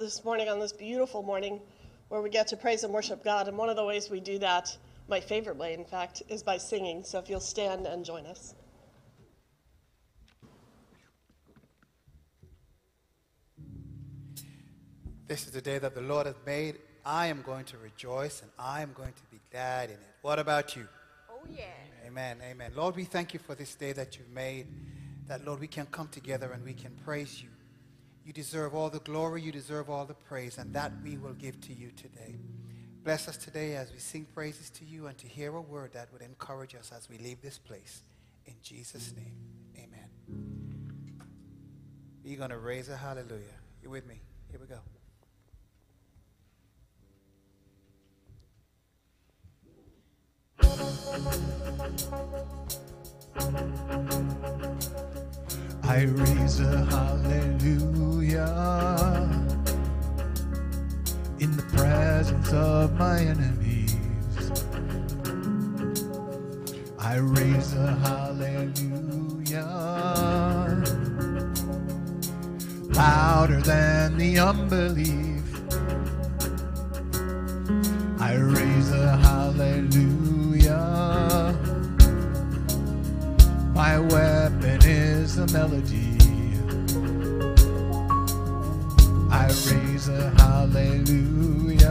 this morning on this beautiful morning where we get to praise and worship God. And one of the ways we do that, my favorite way, in fact, is by singing. So if you'll stand and join us. This is the day that the Lord has made. I am going to rejoice and I am going to be glad in it. What about you? Oh, yeah. Amen. Amen. Lord, we thank you for this day that you've made. That, Lord, we can come together and we can praise you. You deserve all the glory, you deserve all the praise, and that we will give to you today. Bless us today as we sing praises to you and to hear a word that would encourage us as we leave this place. In Jesus' name, amen. You're going to raise a hallelujah. You with me? Here we go. I raise a hallelujah in the presence of my enemies. I raise a hallelujah louder than the unbelief. I raise a hallelujah. My weapon is a melody. I raise a hallelujah.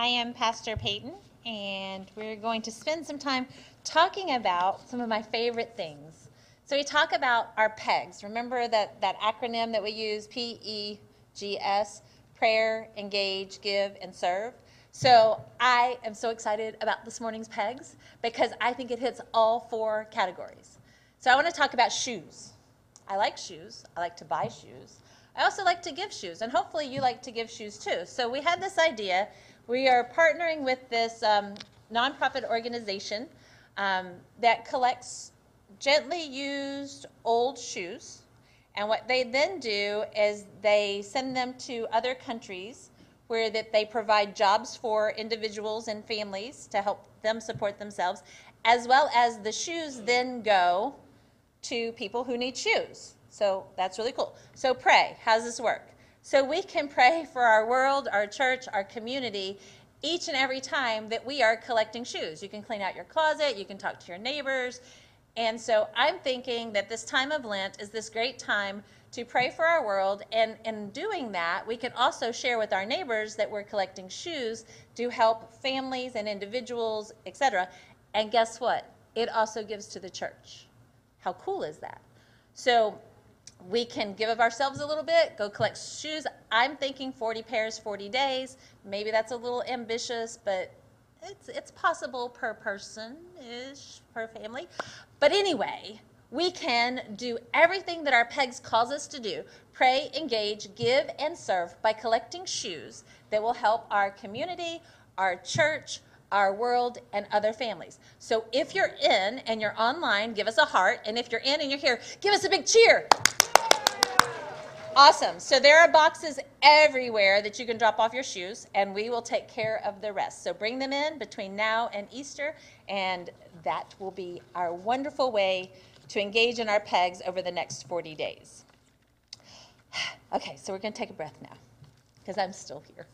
I am Pastor Peyton, and we're going to spend some time talking about some of my favorite things. So we talk about our PEGs. Remember that, that acronym that we use, P E G S, prayer, engage, give, and serve. So I am so excited about this morning's PEGs because I think it hits all four categories. So I want to talk about shoes. I like shoes. I like to buy shoes. I also like to give shoes, and hopefully you like to give shoes too. So we had this idea. We are partnering with this um, nonprofit organization um, that collects gently used old shoes. And what they then do is they send them to other countries where that they provide jobs for individuals and families to help them support themselves, as well as the shoes then go to people who need shoes. So that's really cool. So pray. How does this work? So we can pray for our world, our church, our community each and every time that we are collecting shoes. You can clean out your closet, you can talk to your neighbors. And so I'm thinking that this time of Lent is this great time to pray for our world. And in doing that, we can also share with our neighbors that we're collecting shoes to help families and individuals, etc. And guess what? it also gives to the church. How cool is that? So we can give of ourselves a little bit, go collect shoes. I'm thinking 40 pairs, 40 days. Maybe that's a little ambitious, but it's, it's possible per person ish, per family. But anyway, we can do everything that our pegs calls us to do pray, engage, give, and serve by collecting shoes that will help our community, our church, our world, and other families. So if you're in and you're online, give us a heart. And if you're in and you're here, give us a big cheer. Awesome. So there are boxes everywhere that you can drop off your shoes, and we will take care of the rest. So bring them in between now and Easter, and that will be our wonderful way to engage in our pegs over the next 40 days. Okay, so we're going to take a breath now, because I'm still here.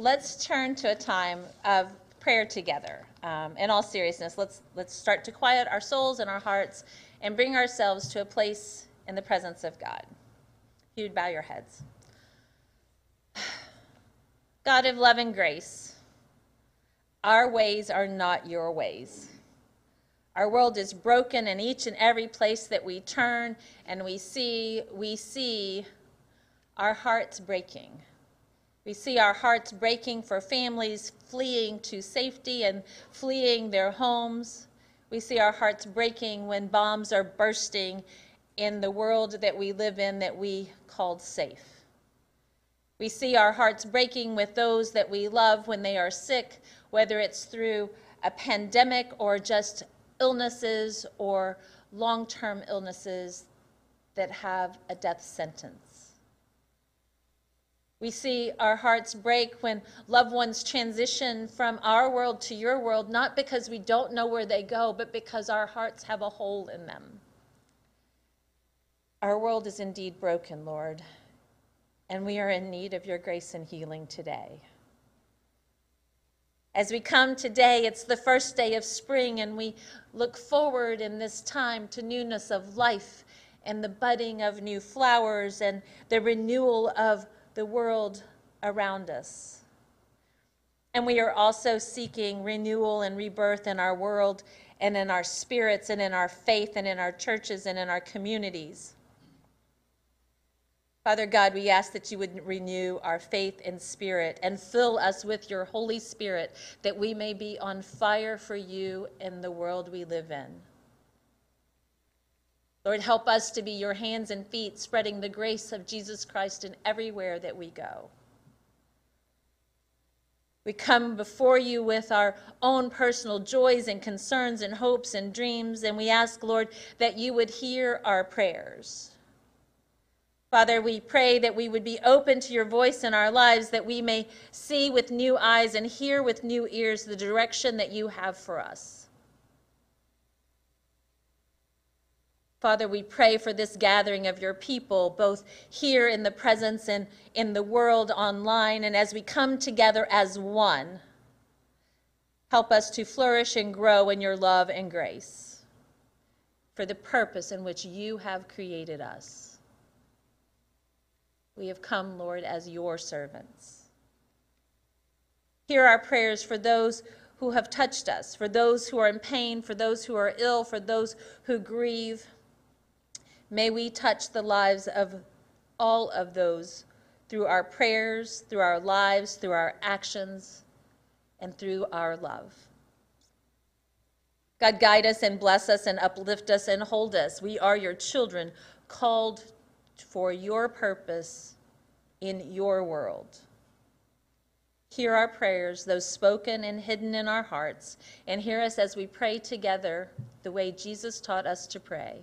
Let's turn to a time of prayer together. Um, in all seriousness, let's let's start to quiet our souls and our hearts, and bring ourselves to a place in the presence of God. If you'd bow your heads. God of love and grace, our ways are not your ways. Our world is broken in each and every place that we turn and we see, we see our hearts breaking. We see our hearts breaking for families fleeing to safety and fleeing their homes. We see our hearts breaking when bombs are bursting in the world that we live in that we called safe. We see our hearts breaking with those that we love when they are sick, whether it's through a pandemic or just illnesses or long term illnesses that have a death sentence. We see our hearts break when loved ones transition from our world to your world, not because we don't know where they go, but because our hearts have a hole in them. Our world is indeed broken, Lord, and we are in need of your grace and healing today. As we come today, it's the first day of spring, and we look forward in this time to newness of life and the budding of new flowers and the renewal of the world around us. And we are also seeking renewal and rebirth in our world and in our spirits and in our faith and in our churches and in our communities. Father God, we ask that you would renew our faith and spirit and fill us with your Holy Spirit that we may be on fire for you in the world we live in. Lord, help us to be your hands and feet, spreading the grace of Jesus Christ in everywhere that we go. We come before you with our own personal joys and concerns and hopes and dreams, and we ask, Lord, that you would hear our prayers. Father, we pray that we would be open to your voice in our lives, that we may see with new eyes and hear with new ears the direction that you have for us. Father, we pray for this gathering of your people, both here in the presence and in the world online, and as we come together as one, help us to flourish and grow in your love and grace for the purpose in which you have created us. We have come, Lord, as your servants. Hear our prayers for those who have touched us, for those who are in pain, for those who are ill, for those who grieve. May we touch the lives of all of those through our prayers, through our lives, through our actions, and through our love. God, guide us and bless us and uplift us and hold us. We are your children, called for your purpose in your world. Hear our prayers, those spoken and hidden in our hearts, and hear us as we pray together the way Jesus taught us to pray.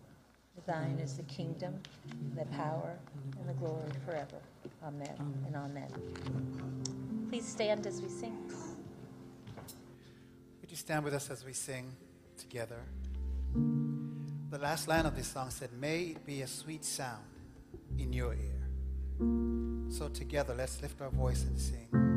For thine is the kingdom, the power, and the glory forever. Amen and amen. Please stand as we sing. Would you stand with us as we sing together? The last line of this song said, May it be a sweet sound in your ear. So, together, let's lift our voice and sing.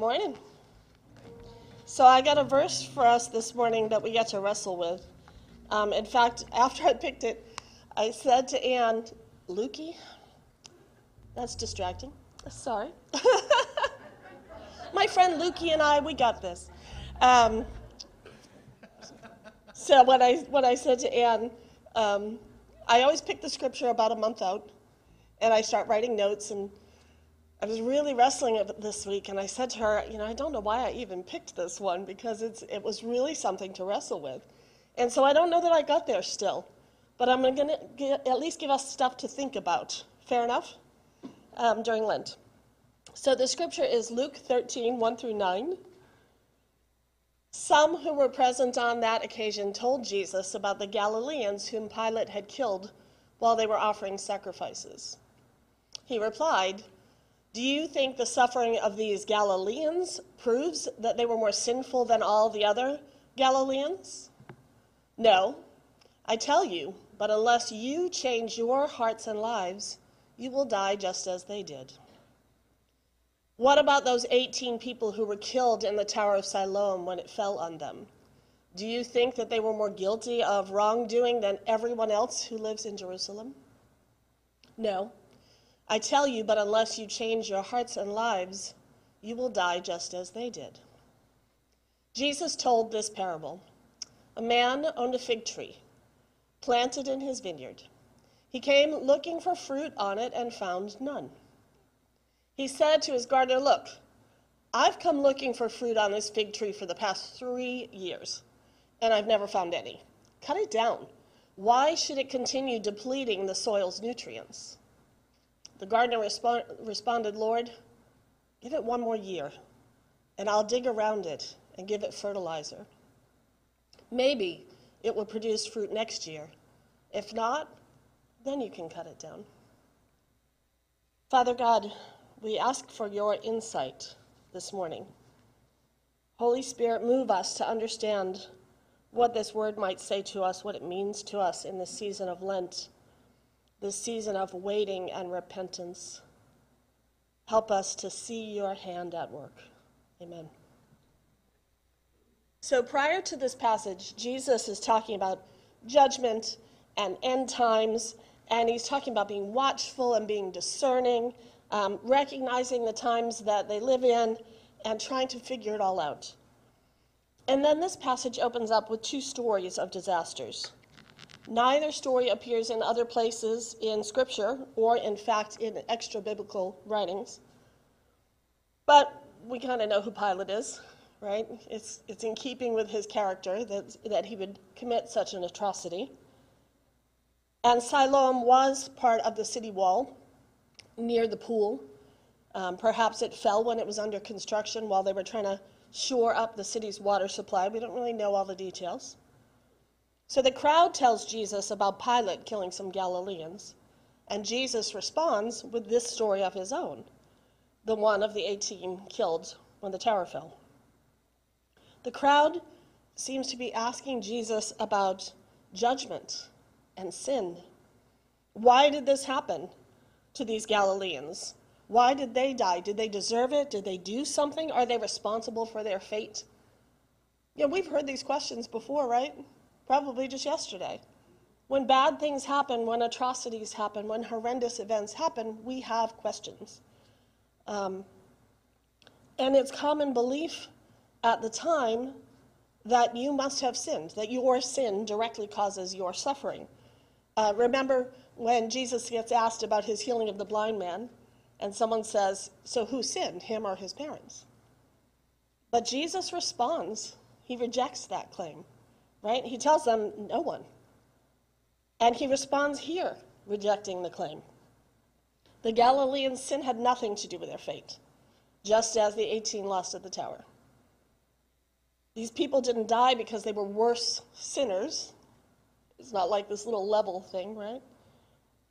Morning. So I got a verse for us this morning that we get to wrestle with. Um, in fact, after I picked it, I said to Anne, Lukey, that's distracting. Sorry. My friend Lukey and I, we got this. Um, so when I when I said to Anne, um, I always pick the scripture about a month out, and I start writing notes. And I was really wrestling it this week, and I said to her, you know, I don't know why I even picked this one because it's it was really something to wrestle with, and so I don't know that I got there still, but I'm going to at least give us stuff to think about. Fair enough. Um, during Lent. So the scripture is Luke 13, 1 through 9. Some who were present on that occasion told Jesus about the Galileans whom Pilate had killed while they were offering sacrifices. He replied, Do you think the suffering of these Galileans proves that they were more sinful than all the other Galileans? No, I tell you, but unless you change your hearts and lives, you will die just as they did. What about those 18 people who were killed in the Tower of Siloam when it fell on them? Do you think that they were more guilty of wrongdoing than everyone else who lives in Jerusalem? No. I tell you, but unless you change your hearts and lives, you will die just as they did. Jesus told this parable A man owned a fig tree, planted in his vineyard. He came looking for fruit on it and found none. He said to his gardener, Look, I've come looking for fruit on this fig tree for the past three years, and I've never found any. Cut it down. Why should it continue depleting the soil's nutrients? The gardener respon- responded, Lord, give it one more year, and I'll dig around it and give it fertilizer. Maybe it will produce fruit next year. If not, then you can cut it down. Father God, we ask for your insight this morning. Holy Spirit, move us to understand what this word might say to us, what it means to us in this season of Lent. This season of waiting and repentance. Help us to see your hand at work. Amen. So, prior to this passage, Jesus is talking about judgment and end times, and he's talking about being watchful and being discerning, um, recognizing the times that they live in, and trying to figure it all out. And then this passage opens up with two stories of disasters. Neither story appears in other places in Scripture or, in fact, in extra biblical writings. But we kind of know who Pilate is, right? It's, it's in keeping with his character that, that he would commit such an atrocity. And Siloam was part of the city wall near the pool. Um, perhaps it fell when it was under construction while they were trying to shore up the city's water supply. We don't really know all the details. So the crowd tells Jesus about Pilate killing some Galileans, and Jesus responds with this story of his own the one of the 18 killed when the tower fell. The crowd seems to be asking Jesus about judgment and sin. Why did this happen to these Galileans? Why did they die? Did they deserve it? Did they do something? Are they responsible for their fate? Yeah, we've heard these questions before, right? Probably just yesterday. When bad things happen, when atrocities happen, when horrendous events happen, we have questions. Um, and it's common belief at the time that you must have sinned, that your sin directly causes your suffering. Uh, remember when Jesus gets asked about his healing of the blind man, and someone says, So who sinned, him or his parents? But Jesus responds, he rejects that claim, right? He tells them, No one. And he responds here, rejecting the claim. The Galileans' sin had nothing to do with their fate, just as the 18 lost at the tower. These people didn't die because they were worse sinners. It's not like this little level thing, right?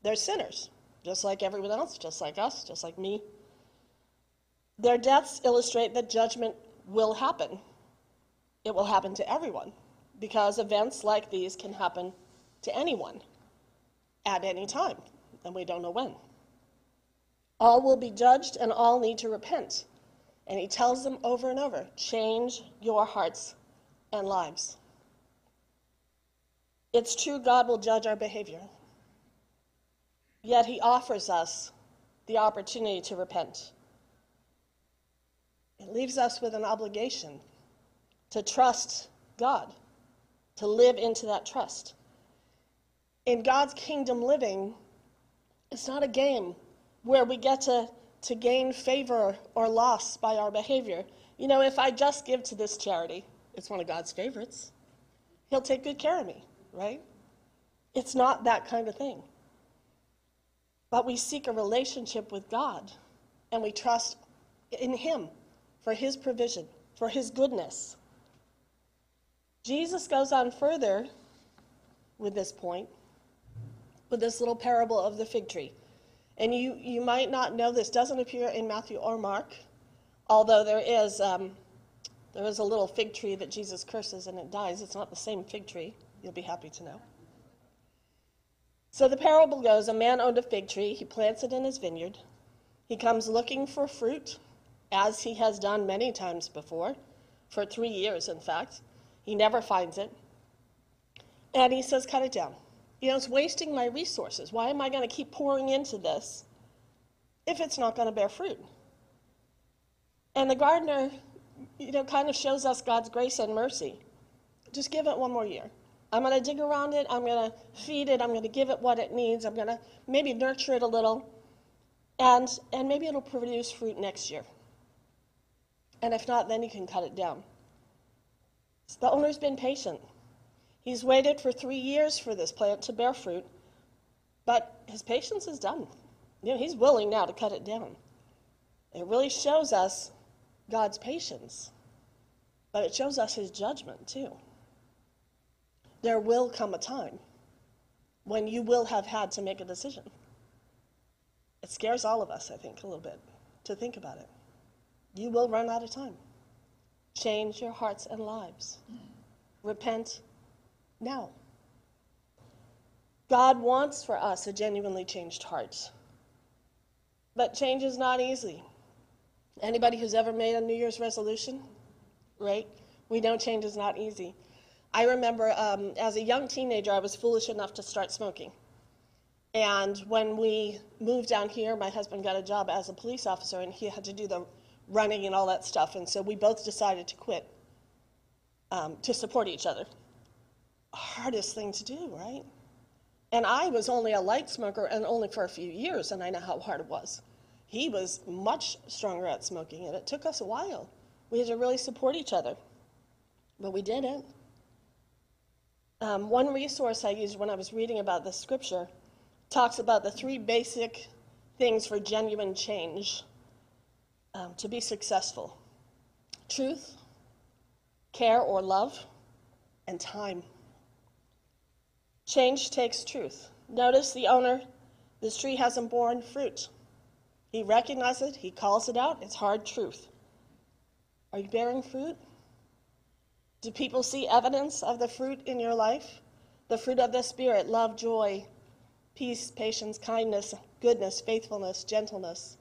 They're sinners, just like everyone else, just like us, just like me. Their deaths illustrate that judgment will happen. It will happen to everyone because events like these can happen to anyone at any time, and we don't know when. All will be judged and all need to repent. And he tells them over and over change your hearts and lives. It's true, God will judge our behavior. Yet he offers us the opportunity to repent. It leaves us with an obligation to trust God, to live into that trust. In God's kingdom living, it's not a game where we get to, to gain favor or loss by our behavior. You know, if I just give to this charity, it's one of God's favorites, He'll take good care of me, right? It's not that kind of thing. But we seek a relationship with God and we trust in Him for His provision, for His goodness. Jesus goes on further with this point, with this little parable of the fig tree. And you, you might not know this doesn't appear in Matthew or Mark, although there is, um, there is a little fig tree that Jesus curses and it dies. It's not the same fig tree. You'll be happy to know. So the parable goes a man owned a fig tree, he plants it in his vineyard. He comes looking for fruit, as he has done many times before, for three years, in fact. He never finds it. And he says, Cut it down. You know, it's wasting my resources. Why am I going to keep pouring into this if it's not going to bear fruit? And the gardener, you know, kind of shows us God's grace and mercy. Just give it one more year. I'm going to dig around it. I'm going to feed it. I'm going to give it what it needs. I'm going to maybe nurture it a little. And, and maybe it'll produce fruit next year. And if not, then you can cut it down. The owner's been patient. He's waited for three years for this plant to bear fruit, but his patience is done. You know, he's willing now to cut it down. It really shows us God's patience, but it shows us his judgment too. There will come a time when you will have had to make a decision. It scares all of us, I think, a little bit to think about it. You will run out of time. Change your hearts and lives. Repent now. God wants for us a genuinely changed heart. But change is not easy. Anybody who's ever made a New Year's resolution, right? We know change is not easy. I remember um, as a young teenager, I was foolish enough to start smoking. And when we moved down here, my husband got a job as a police officer and he had to do the running and all that stuff. And so we both decided to quit um, to support each other. Hardest thing to do, right? And I was only a light smoker and only for a few years, and I know how hard it was. He was much stronger at smoking, and it took us a while. We had to really support each other, but we did it. Um, one resource I used when I was reading about this scripture talks about the three basic things for genuine change um, to be successful truth, care or love, and time. Change takes truth. Notice the owner, this tree hasn't borne fruit. He recognizes it, he calls it out, it's hard truth. Are you bearing fruit? Do people see evidence of the fruit in your life? The fruit of the Spirit love, joy, peace, patience, kindness, goodness, faithfulness, gentleness.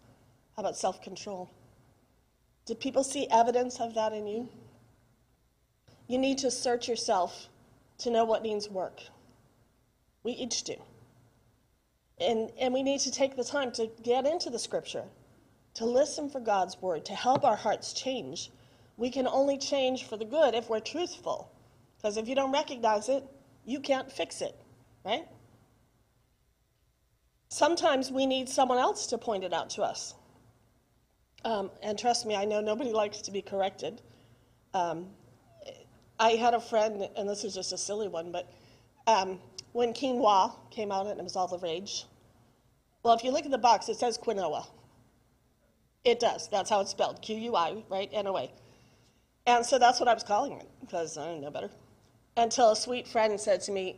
How about self control? Do people see evidence of that in you? You need to search yourself to know what needs work. We each do. And, and we need to take the time to get into the scripture, to listen for God's word, to help our hearts change. We can only change for the good if we're truthful. Because if you don't recognize it, you can't fix it, right? Sometimes we need someone else to point it out to us. Um, and trust me, I know nobody likes to be corrected. Um, I had a friend, and this is just a silly one, but um, when quinoa came out and it was all the rage, well, if you look at the box, it says quinoa. It does. That's how it's spelled Q U I, right? N O A. And so that's what I was calling it because I didn't know better. Until a sweet friend said to me,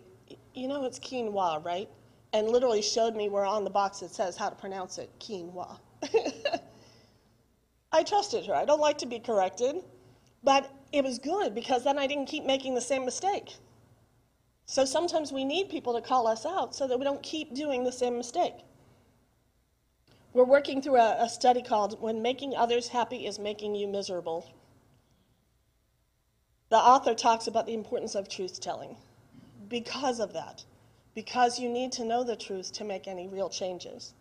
You know, it's quinoa, right? And literally showed me where on the box it says how to pronounce it quinoa. I trusted her. I don't like to be corrected, but it was good because then I didn't keep making the same mistake. So sometimes we need people to call us out so that we don't keep doing the same mistake. We're working through a, a study called When Making Others Happy is Making You Miserable. The author talks about the importance of truth telling because of that, because you need to know the truth to make any real changes.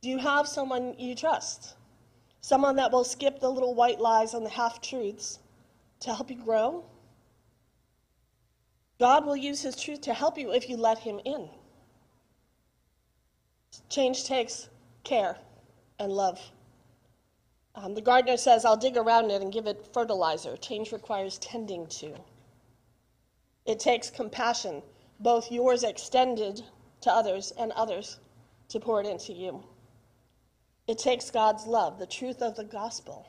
Do you have someone you trust? Someone that will skip the little white lies and the half truths to help you grow? God will use his truth to help you if you let him in. Change takes care and love. Um, the gardener says, I'll dig around it and give it fertilizer. Change requires tending to. It takes compassion, both yours extended to others and others to pour it into you. It takes God's love, the truth of the gospel,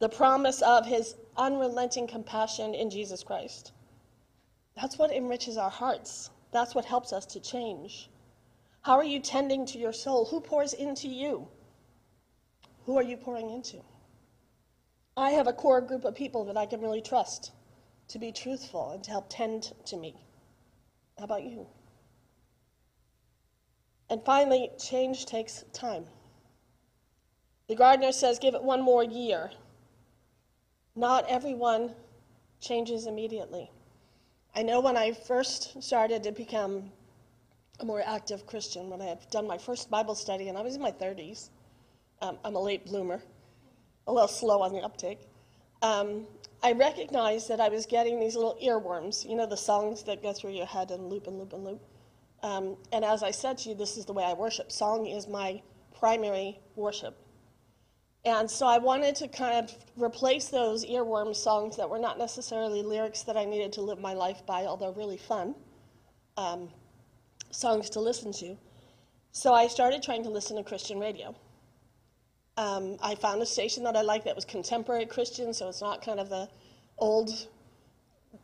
the promise of his unrelenting compassion in Jesus Christ. That's what enriches our hearts. That's what helps us to change. How are you tending to your soul? Who pours into you? Who are you pouring into? I have a core group of people that I can really trust to be truthful and to help tend to me. How about you? And finally, change takes time. The gardener says, give it one more year. Not everyone changes immediately. I know when I first started to become a more active Christian, when I had done my first Bible study, and I was in my 30s, um, I'm a late bloomer, a little slow on the uptake. Um, I recognized that I was getting these little earworms, you know, the songs that go through your head and loop and loop and loop. Um, and as I said to you, this is the way I worship. Song is my primary worship. And so I wanted to kind of replace those earworm songs that were not necessarily lyrics that I needed to live my life by, although really fun um, songs to listen to. So I started trying to listen to Christian radio. Um, I found a station that I liked that was contemporary Christian, so it's not kind of the old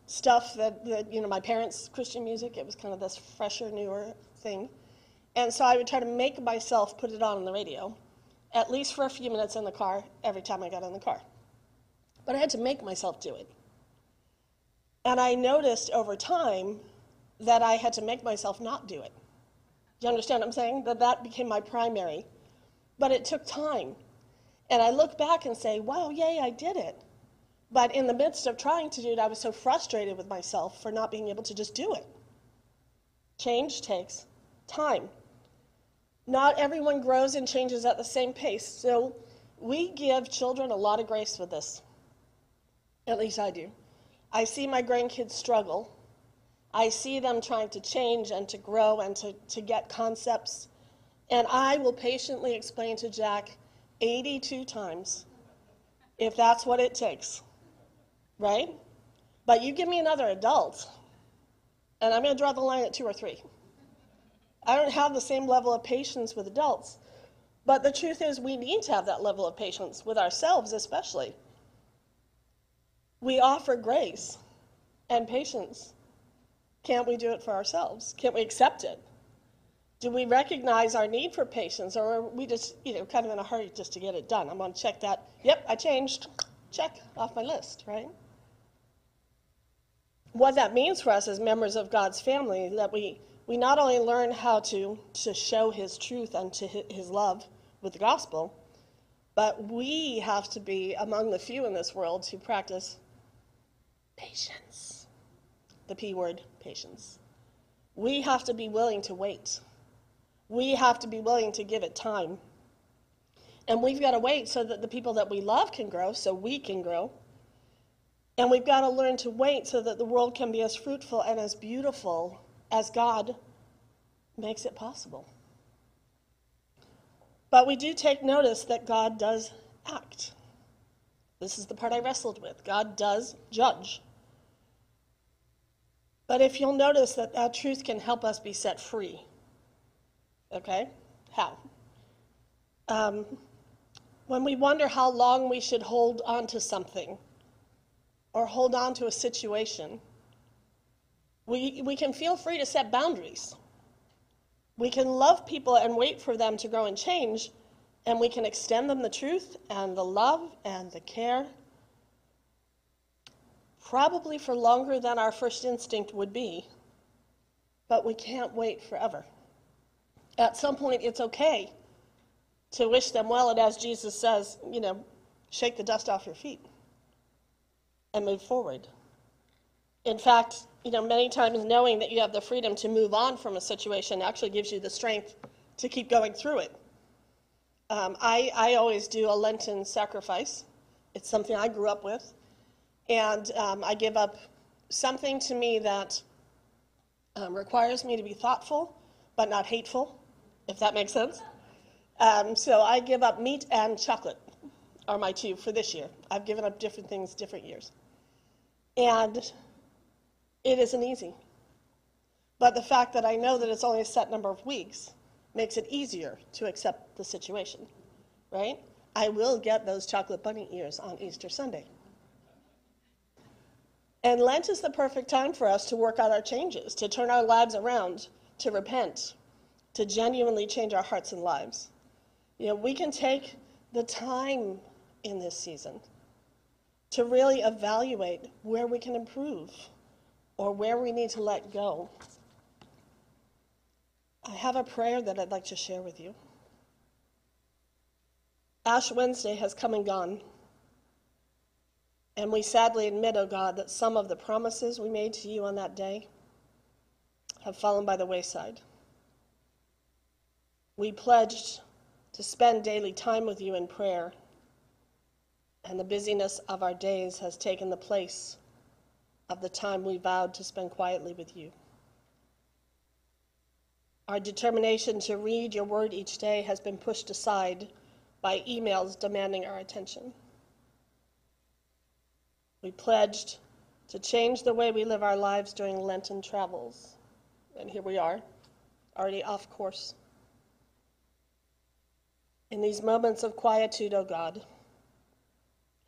stuff that, that you know my parents' Christian music. It was kind of this fresher, newer thing. And so I would try to make myself put it on the radio at least for a few minutes in the car every time I got in the car. But I had to make myself do it. And I noticed over time that I had to make myself not do it. You understand what I'm saying? That that became my primary. But it took time. And I look back and say, wow, yay, I did it. But in the midst of trying to do it, I was so frustrated with myself for not being able to just do it. Change takes time. Not everyone grows and changes at the same pace. So we give children a lot of grace with this. At least I do. I see my grandkids struggle. I see them trying to change and to grow and to, to get concepts. And I will patiently explain to Jack 82 times if that's what it takes. Right? But you give me another adult, and I'm going to draw the line at two or three. I don't have the same level of patience with adults. But the truth is, we need to have that level of patience with ourselves, especially. We offer grace and patience. Can't we do it for ourselves? Can't we accept it? Do we recognize our need for patience, or are we just, you know, kind of in a hurry just to get it done? I'm going to check that. Yep, I changed. Check off my list, right? What that means for us as members of God's family that we we not only learn how to to show His truth and to His love with the gospel, but we have to be among the few in this world who practice patience. The P word, patience. We have to be willing to wait. We have to be willing to give it time. And we've got to wait so that the people that we love can grow, so we can grow. And we've got to learn to wait so that the world can be as fruitful and as beautiful as God makes it possible. But we do take notice that God does act. This is the part I wrestled with. God does judge. But if you'll notice that that truth can help us be set free. Okay? How? Um, when we wonder how long we should hold on to something or hold on to a situation, we, we can feel free to set boundaries. We can love people and wait for them to grow and change, and we can extend them the truth and the love and the care, probably for longer than our first instinct would be. But we can't wait forever. At some point, it's okay to wish them well, and as Jesus says, you know, shake the dust off your feet and move forward. In fact, you know, many times knowing that you have the freedom to move on from a situation actually gives you the strength to keep going through it. Um, I, I always do a Lenten sacrifice. It's something I grew up with. And um, I give up something to me that um, requires me to be thoughtful, but not hateful, if that makes sense. Um, so I give up meat and chocolate are my two for this year. I've given up different things different years. And it isn't easy. But the fact that I know that it's only a set number of weeks makes it easier to accept the situation, right? I will get those chocolate bunny ears on Easter Sunday. And Lent is the perfect time for us to work out our changes, to turn our lives around, to repent, to genuinely change our hearts and lives. You know, we can take the time in this season to really evaluate where we can improve or where we need to let go. I have a prayer that I'd like to share with you. Ash Wednesday has come and gone. And we sadly admit, O oh God, that some of the promises we made to you on that day have fallen by the wayside. We pledged to spend daily time with you in prayer and the busyness of our days has taken the place of the time we vowed to spend quietly with you. Our determination to read your word each day has been pushed aside by emails demanding our attention. We pledged to change the way we live our lives during Lenten travels. And here we are, already off course. In these moments of quietude, O oh God,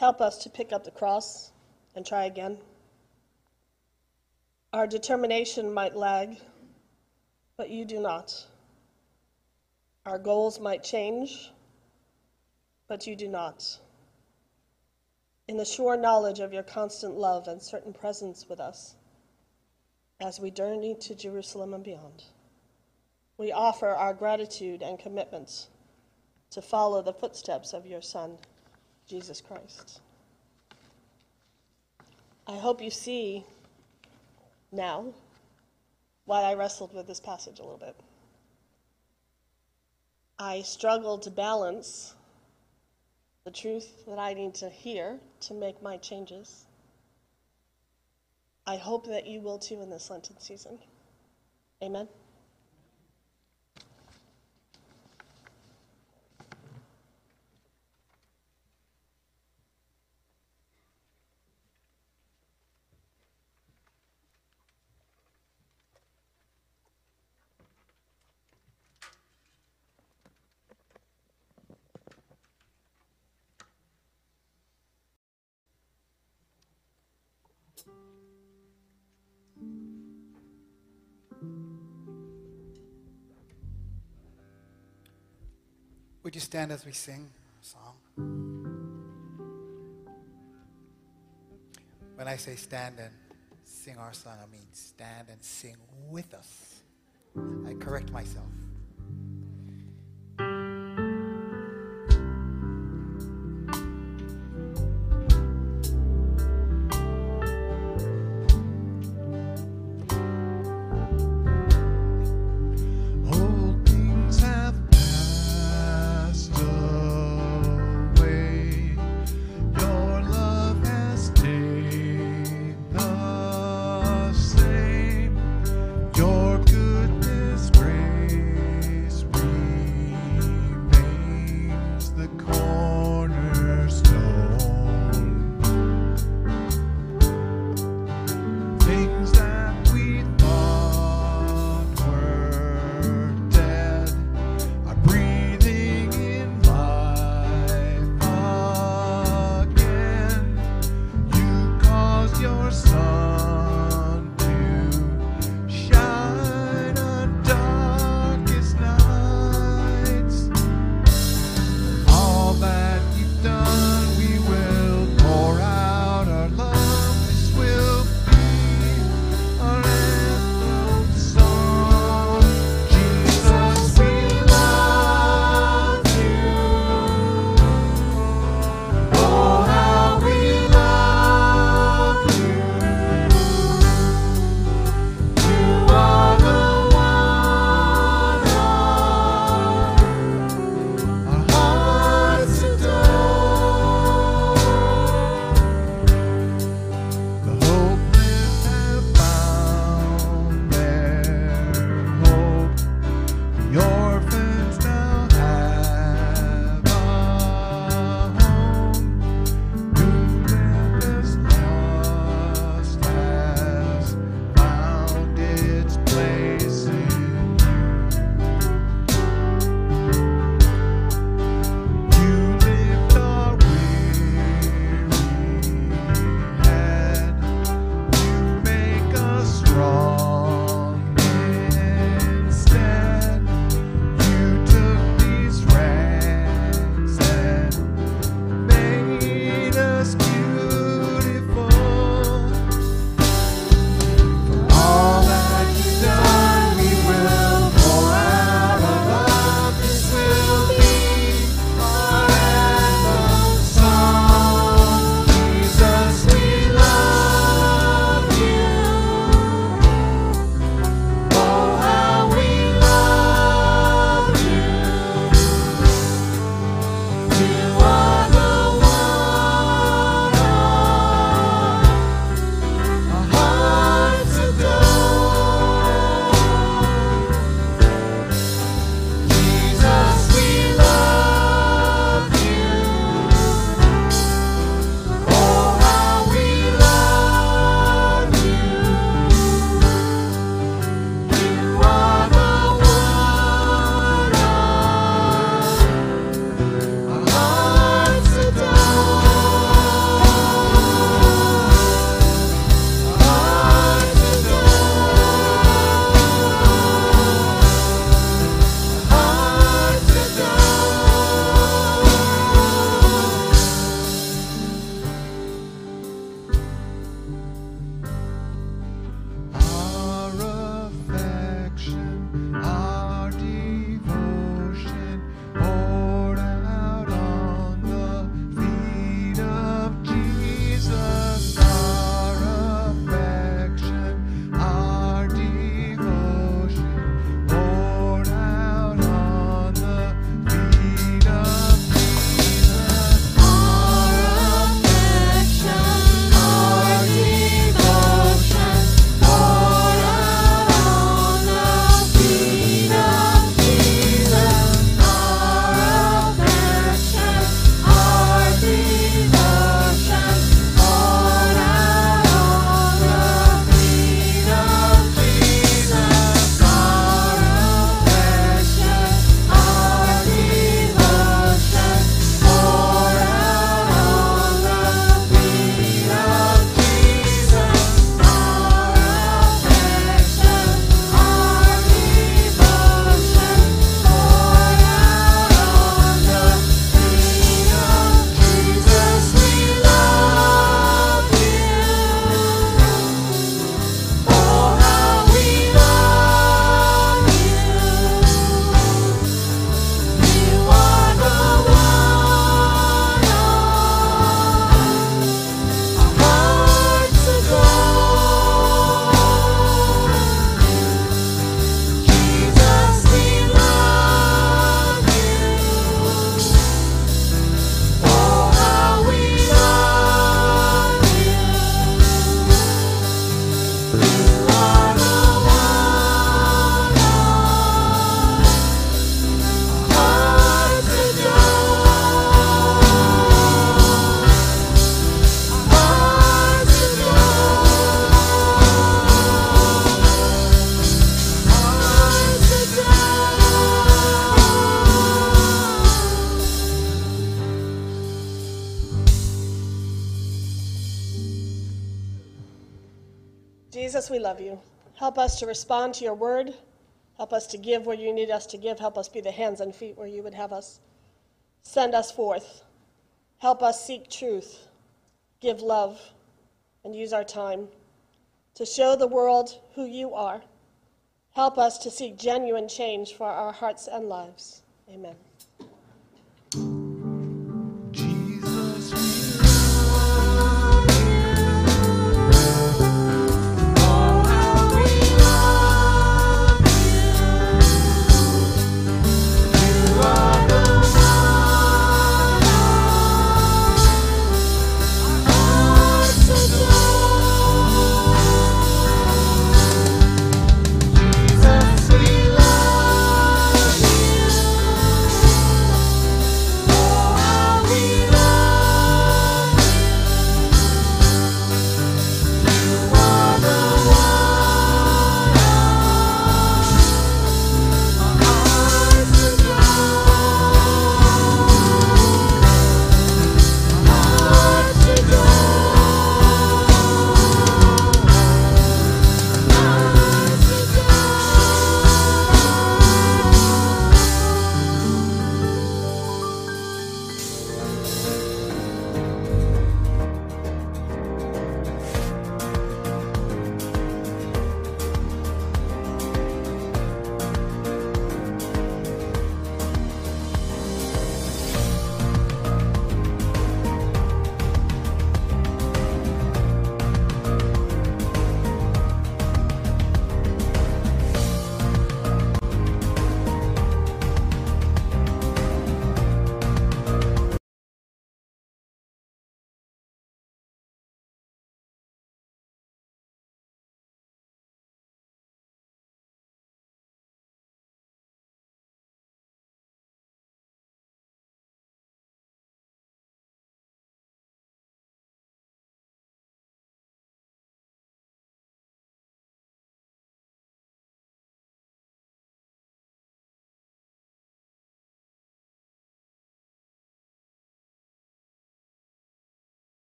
Help us to pick up the cross and try again. Our determination might lag, but you do not. Our goals might change, but you do not. In the sure knowledge of your constant love and certain presence with us, as we journey to Jerusalem and beyond. We offer our gratitude and commitments to follow the footsteps of your Son, Jesus Christ. I hope you see now why I wrestled with this passage a little bit. I struggled to balance the truth that I need to hear to make my changes. I hope that you will too in this Lenten season. Amen. Would you stand as we sing a song? When I say stand and sing our song, I mean stand and sing with us. I correct myself. Jesus, we love you. Help us to respond to your word. Help us to give where you need us to give. Help us be the hands and feet where you would have us. Send us forth. Help us seek truth, give love, and use our time to show the world who you are. Help us to seek genuine change for our hearts and lives. Amen.